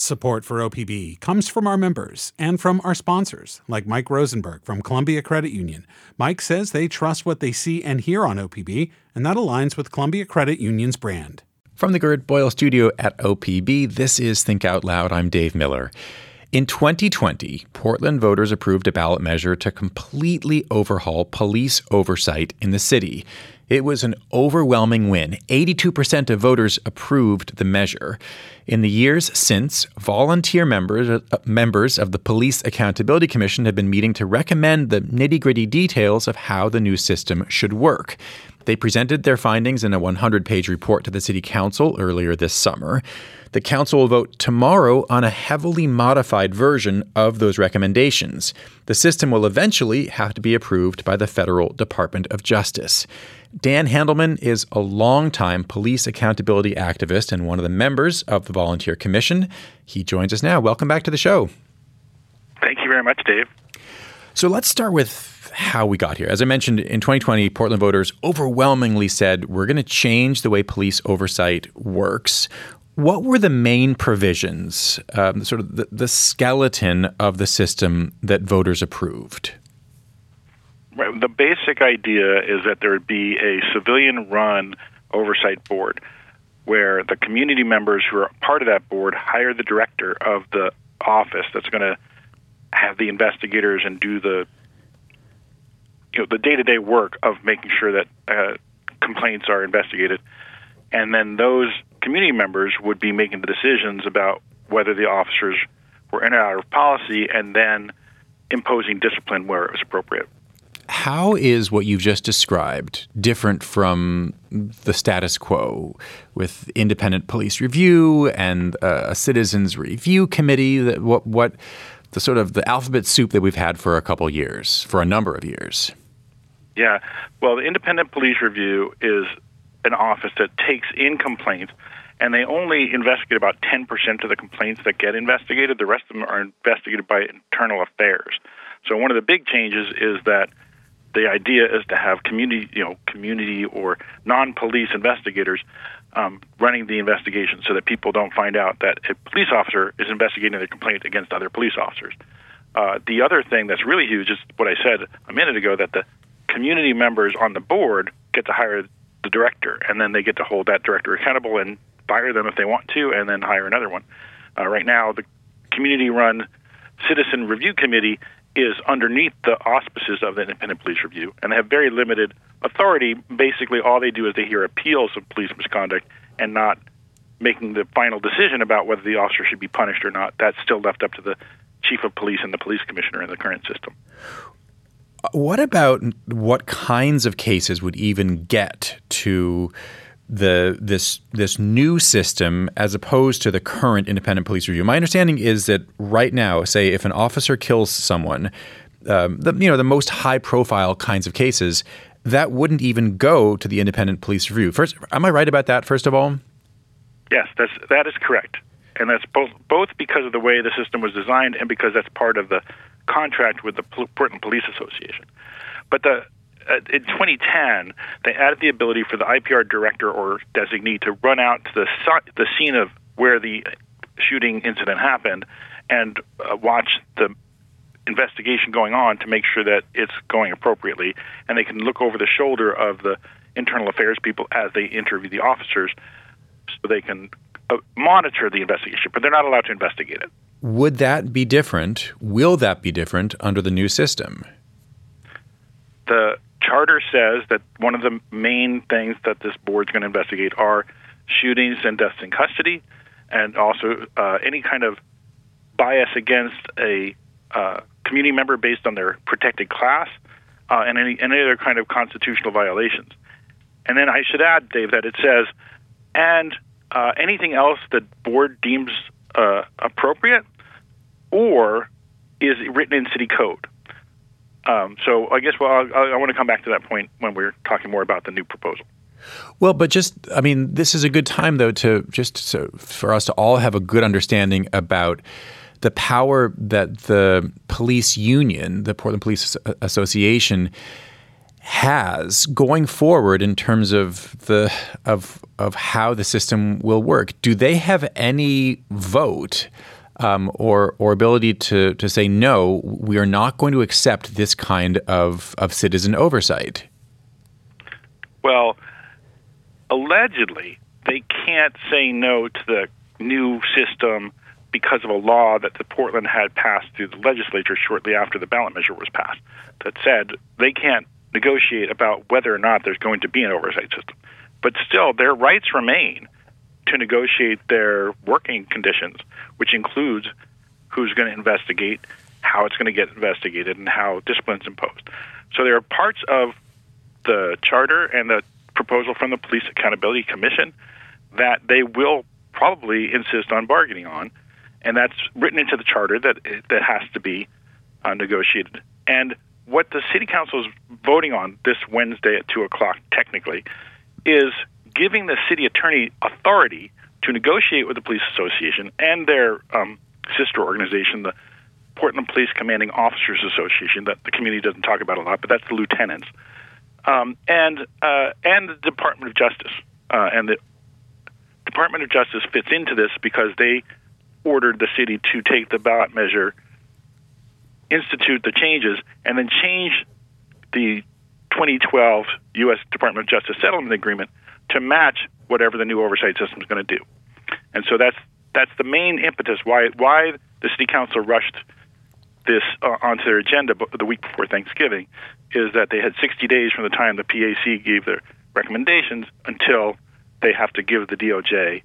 Support for OPB comes from our members and from our sponsors, like Mike Rosenberg from Columbia Credit Union. Mike says they trust what they see and hear on OPB, and that aligns with Columbia Credit Union's brand. From the Gert Boyle studio at OPB, this is Think Out Loud. I'm Dave Miller. In 2020, Portland voters approved a ballot measure to completely overhaul police oversight in the city. It was an overwhelming win. 82% of voters approved the measure. In the years since, volunteer members, uh, members of the Police Accountability Commission have been meeting to recommend the nitty gritty details of how the new system should work. They presented their findings in a 100 page report to the City Council earlier this summer. The Council will vote tomorrow on a heavily modified version of those recommendations. The system will eventually have to be approved by the Federal Department of Justice. Dan Handelman is a longtime police accountability activist and one of the members of the Volunteer Commission. He joins us now. Welcome back to the show. Thank you very much, Dave. So let's start with how we got here. As I mentioned, in 2020, Portland voters overwhelmingly said we're going to change the way police oversight works. What were the main provisions, um, sort of the, the skeleton of the system that voters approved? The basic idea is that there would be a civilian run oversight board where the community members who are part of that board hire the director of the office that's going to have the investigators and do the you know the day-to-day work of making sure that uh, complaints are investigated. And then those community members would be making the decisions about whether the officers were in or out of policy and then imposing discipline where it was appropriate how is what you've just described different from the status quo with independent police review and uh, a citizens review committee? That what what the sort of the alphabet soup that we've had for a couple years, for a number of years. Yeah, well, the independent police review is an office that takes in complaints and they only investigate about 10% of the complaints that get investigated. The rest of them are investigated by internal affairs. So one of the big changes is that the idea is to have community, you know, community or non-police investigators um, running the investigation, so that people don't find out that a police officer is investigating a complaint against other police officers. Uh, the other thing that's really huge is what I said a minute ago that the community members on the board get to hire the director, and then they get to hold that director accountable and fire them if they want to, and then hire another one. Uh, right now, the community-run citizen review committee is underneath the auspices of the independent police review and they have very limited authority. Basically, all they do is they hear appeals of police misconduct and not making the final decision about whether the officer should be punished or not. That's still left up to the chief of police and the police commissioner in the current system. What about what kinds of cases would even get to the this this new system as opposed to the current independent police review. My understanding is that right now, say if an officer kills someone, um, the you know the most high profile kinds of cases, that wouldn't even go to the independent police review. First, am I right about that? First of all, yes, that's that is correct, and that's both both because of the way the system was designed and because that's part of the contract with the Portland Police Association. But the in 2010, they added the ability for the IPR director or designee to run out to the the scene of where the shooting incident happened and uh, watch the investigation going on to make sure that it's going appropriately, and they can look over the shoulder of the internal affairs people as they interview the officers, so they can uh, monitor the investigation, but they're not allowed to investigate it. Would that be different? Will that be different under the new system? The charter says that one of the main things that this board is going to investigate are shootings and deaths in custody, and also uh, any kind of bias against a uh, community member based on their protected class, uh, and any any other kind of constitutional violations. And then I should add, Dave, that it says, and uh, anything else that board deems uh, appropriate or is written in city code. Um, so I guess well, I, I want to come back to that point when we're talking more about the new proposal. Well, but just I mean, this is a good time though to just so for us to all have a good understanding about the power that the police union, the Portland Police Association, has going forward in terms of the of of how the system will work. Do they have any vote um, or or ability to to say no? We are not going to accept this kind of of citizen oversight. Well, allegedly, they can't say no to the new system because of a law that the Portland had passed through the legislature shortly after the ballot measure was passed that said they can't negotiate about whether or not there's going to be an oversight system. But still, their rights remain to negotiate their working conditions, which includes who's going to investigate, how it's going to get investigated, and how discipline's imposed. So there are parts of the charter and the proposal from the Police Accountability Commission that they will probably insist on bargaining on, and that's written into the charter that that has to be uh, negotiated. And what the city council is voting on this Wednesday at two o'clock, technically, is giving the city attorney authority to negotiate with the police association and their um, sister organization, the Portland Police Commanding Officers Association, that the community doesn't talk about a lot, but that's the lieutenants, um, and uh, and the Department of Justice. Uh, and the Department of Justice fits into this because they ordered the city to take the ballot measure institute the changes and then change the 2012 U.S. Department of Justice settlement agreement to match whatever the new oversight system is going to do. And so that's that's the main impetus why why the city council rushed this uh, onto their agenda the week before Thanksgiving is that they had 60 days from the time the PAC gave their recommendations until they have to give the DOJ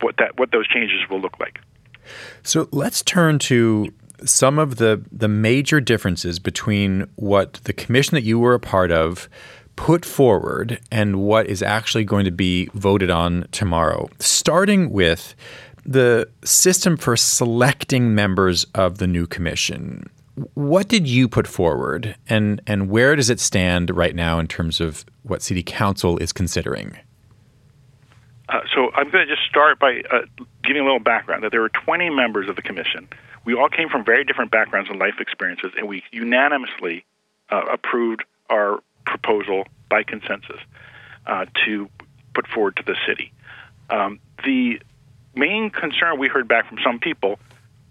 what that what those changes will look like. So let's turn to some of the the major differences between what the commission that you were a part of put forward and what is actually going to be voted on tomorrow. Starting with the system for selecting members of the new commission. What did you put forward and and where does it stand right now in terms of what city council is considering? Uh, so I'm going to just start by uh, giving a little background that there were 20 members of the commission we all came from very different backgrounds and life experiences, and we unanimously uh, approved our proposal by consensus uh, to put forward to the city. Um, the main concern we heard back from some people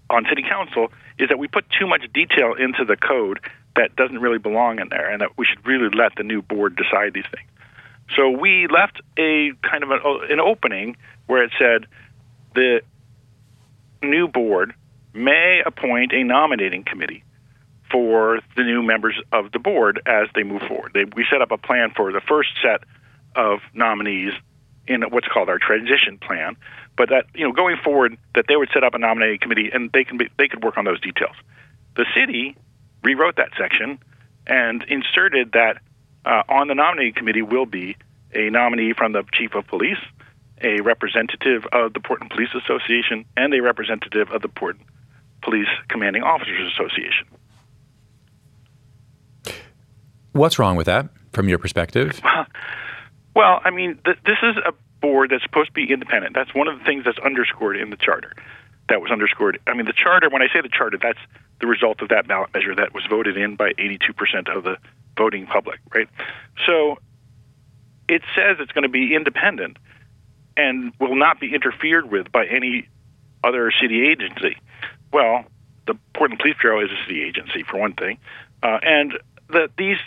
on city council is that we put too much detail into the code that doesn't really belong in there, and that we should really let the new board decide these things. So we left a kind of an opening where it said the new board may appoint a nominating committee for the new members of the board as they move forward. They, we set up a plan for the first set of nominees in what's called our transition plan, but that you know going forward that they would set up a nominating committee and they can be, they could work on those details. The city rewrote that section and inserted that uh, on the nominating committee will be a nominee from the chief of police, a representative of the Portland Police Association, and a representative of the Portland Police Commanding Officers Association. What's wrong with that from your perspective? Well, I mean, th- this is a board that's supposed to be independent. That's one of the things that's underscored in the charter. That was underscored. I mean, the charter, when I say the charter, that's the result of that ballot measure that was voted in by 82% of the voting public, right? So it says it's going to be independent and will not be interfered with by any other city agency. Well, the Portland Police Bureau is a city agency, for one thing, uh, and that these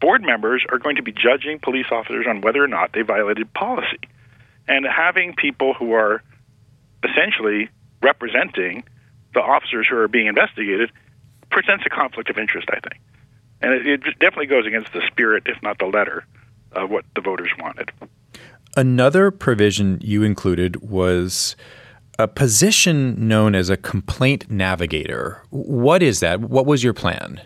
board members are going to be judging police officers on whether or not they violated policy, and having people who are essentially representing the officers who are being investigated presents a conflict of interest, I think, and it, it definitely goes against the spirit, if not the letter, of what the voters wanted. Another provision you included was a position known as a complaint navigator. What is that? What was your plan?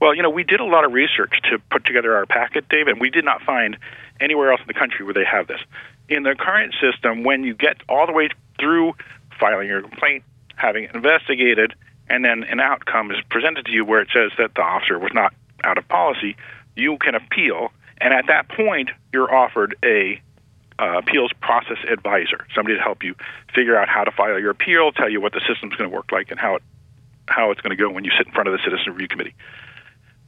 Well, you know, we did a lot of research to put together our packet, Dave, and we did not find anywhere else in the country where they have this. In the current system, when you get all the way through filing your complaint, having it investigated, and then an outcome is presented to you where it says that the officer was not out of policy, you can appeal. And at that point, you're offered a uh, appeals process advisor, somebody to help you figure out how to file your appeal, tell you what the system's going to work like, and how it how it's going to go when you sit in front of the citizen review committee.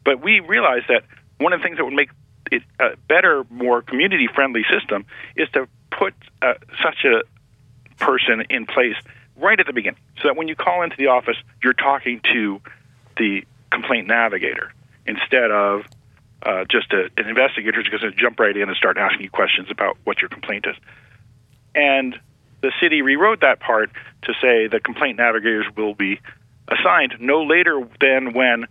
But we realized that one of the things that would make it a better, more community friendly system is to put uh, such a person in place right at the beginning so that when you call into the office, you're talking to the complaint navigator instead of uh, just a, an investigator who's going to jump right in and start asking you questions about what your complaint is. And the city rewrote that part to say the complaint navigators will be assigned no later than when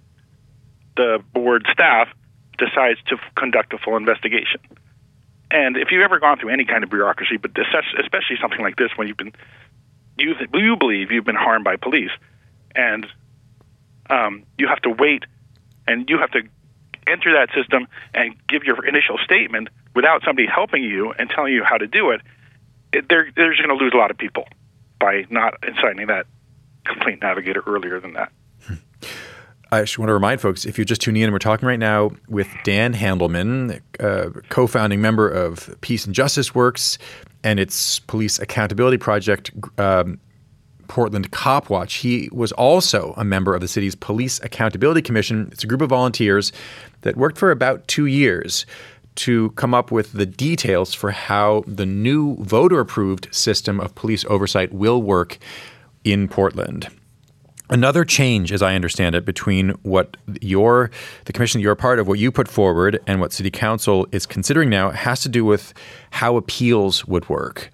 the board staff decides to conduct a full investigation. And if you've ever gone through any kind of bureaucracy, but especially something like this, when you've been you you believe you've been harmed by police, and um, you have to wait, and you have to enter that system and give your initial statement without somebody helping you and telling you how to do it, it they're they're just going to lose a lot of people by not assigning that complaint navigator earlier than that. I just want to remind folks if you're just tuning in, we're talking right now with Dan Handelman, uh, co founding member of Peace and Justice Works and its police accountability project, um, Portland Cop Watch. He was also a member of the city's Police Accountability Commission. It's a group of volunteers that worked for about two years to come up with the details for how the new voter approved system of police oversight will work in Portland. Another change, as I understand it, between what your the commission that you're part of, what you put forward, and what City Council is considering now, has to do with how appeals would work.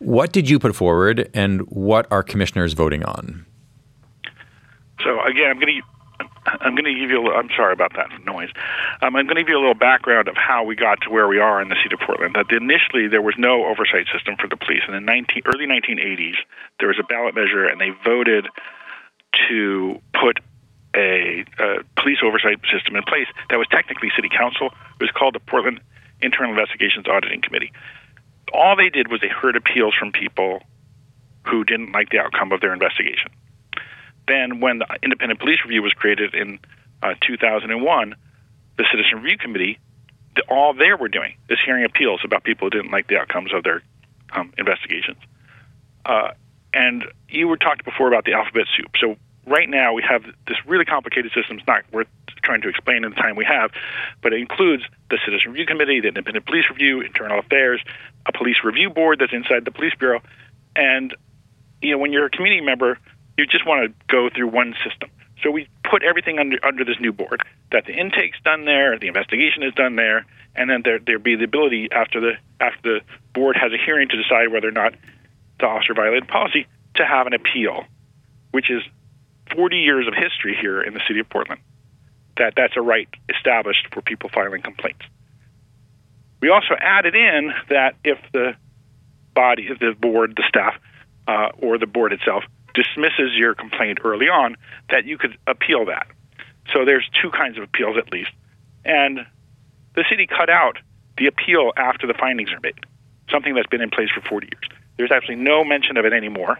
What did you put forward, and what are commissioners voting on? So again, I'm going to I'm going to give you. A little, I'm sorry about that noise. Um, I'm going to give you a little background of how we got to where we are in the city of Portland. That initially there was no oversight system for the police, and in the 19, early 1980s there was a ballot measure, and they voted to put a, a, police oversight system in place that was technically city council. It was called the Portland Internal Investigations Auditing Committee. All they did was they heard appeals from people who didn't like the outcome of their investigation. Then, when the Independent Police Review was created in uh, 2001, the Citizen Review Committee, the, all they were doing is hearing appeals about people who didn't like the outcomes of their um, investigations. Uh, and you were talked before about the alphabet soup. So right now we have this really complicated system. It's not worth trying to explain in the time we have, but it includes the Citizen Review Committee, the Independent Police Review, Internal Affairs, a police review board that's inside the police bureau, and you know when you're a community member, you just want to go through one system. So we put everything under under this new board. That the intake's done there, the investigation is done there, and then there there be the ability after the after the board has a hearing to decide whether or not the officer violated policy to have an appeal, which is 40 years of history here in the city of Portland. That that's a right established for people filing complaints. We also added in that if the body, the board, the staff, uh, or the board itself dismisses your complaint early on, that you could appeal that. So there's two kinds of appeals at least, and the city cut out the appeal after the findings are made, something that's been in place for 40 years. There's actually no mention of it anymore.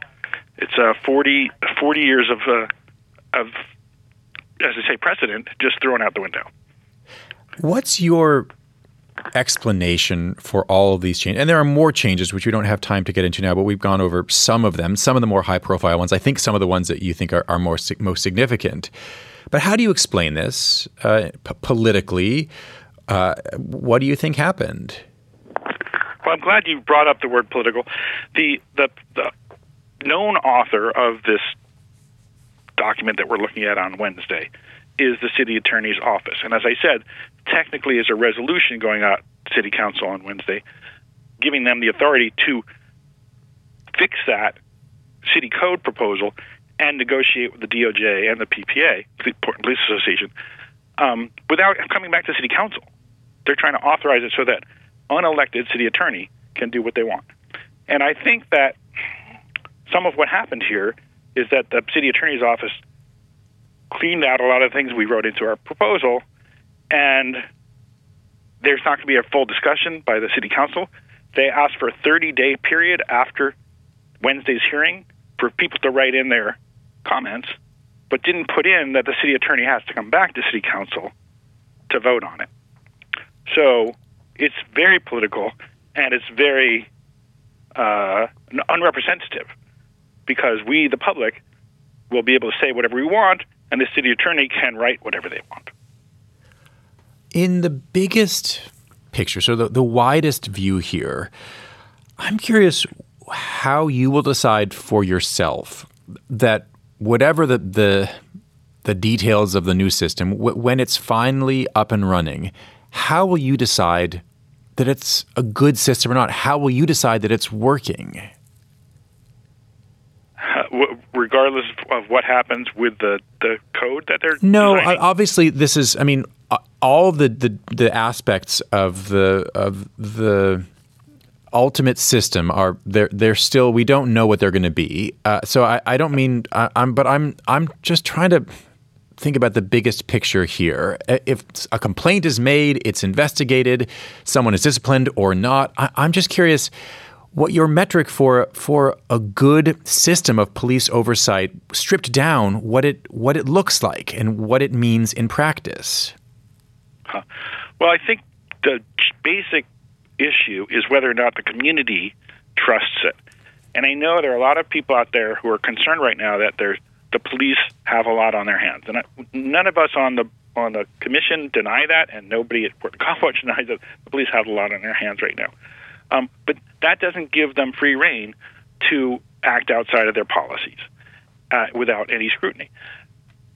It's uh, 40, 40 years of, uh, of, as I say, precedent just thrown out the window. What's your explanation for all of these changes? And there are more changes, which we don't have time to get into now, but we've gone over some of them, some of the more high profile ones. I think some of the ones that you think are, are more, most significant. But how do you explain this uh, p- politically? Uh, what do you think happened? Well, I'm glad you brought up the word political. The the, the known author of this document that we're looking at on Wednesday is the city attorney's office, and as I said, technically is a resolution going out to city council on Wednesday, giving them the authority to fix that city code proposal and negotiate with the DOJ and the PPA, the Portland Police Association, um, without coming back to city council. They're trying to authorize it so that unelected city attorney can do what they want. And I think that some of what happened here is that the city attorney's office cleaned out a lot of things we wrote into our proposal, and there's not going to be a full discussion by the city council. They asked for a 30 day period after Wednesday's hearing for people to write in their comments, but didn't put in that the city attorney has to come back to city council to vote on it. So it's very political and it's very uh, unrepresentative because we, the public, will be able to say whatever we want, and the city attorney can write whatever they want. In the biggest picture, so the, the widest view here, I'm curious how you will decide for yourself that whatever the the, the details of the new system, when it's finally up and running, how will you decide that it's a good system or not? How will you decide that it's working? Regardless of what happens with the, the code that they're no designing? obviously this is i mean all the, the the aspects of the of the ultimate system are they're they're still we don't know what they're going to be uh, so I, I don't mean I, i'm but i'm i'm just trying to think about the biggest picture here. If a complaint is made, it's investigated, someone is disciplined or not. I, am just curious what your metric for for a good system of police oversight stripped down what it what it looks like and what it means in practice. Huh. Well, I think the basic issue is whether or not the community trusts it. And I know there are a lot of people out there who are concerned right now that the police have a lot on their hands, and I, none of us on the on the commission deny that, and nobody at Port College denies that the police have a lot on their hands right now. Um, but that doesn't give them free rein to act outside of their policies uh, without any scrutiny.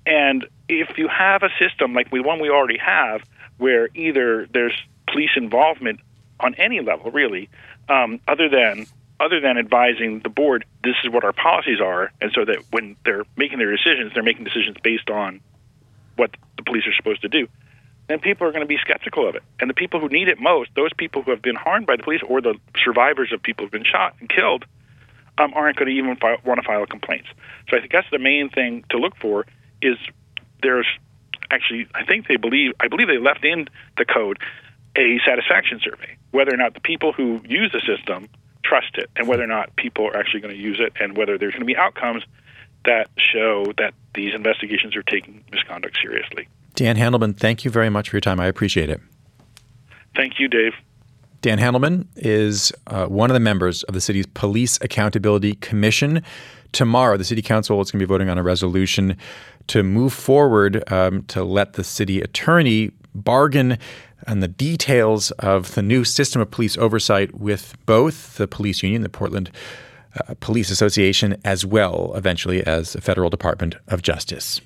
And if you have a system like the one we already have, where either there's police involvement on any level, really, um, other than other than advising the board, this is what our policies are, and so that when they're making their decisions, they're making decisions based on what the police are supposed to do then people are going to be skeptical of it. And the people who need it most, those people who have been harmed by the police or the survivors of people who've been shot and killed, um, aren't going to even file, want to file complaints. So I think that's the main thing to look for is there's actually I think they believe I believe they left in the code a satisfaction survey whether or not the people who use the system trust it and whether or not people are actually going to use it and whether there's going to be outcomes that show that these investigations are taking misconduct seriously. Dan Handelman, thank you very much for your time. I appreciate it. Thank you, Dave. Dan Handelman is uh, one of the members of the city's Police Accountability Commission. Tomorrow, the City Council is going to be voting on a resolution to move forward um, to let the city attorney bargain on the details of the new system of police oversight with both the police union, the Portland uh, Police Association, as well, eventually, as the Federal Department of Justice.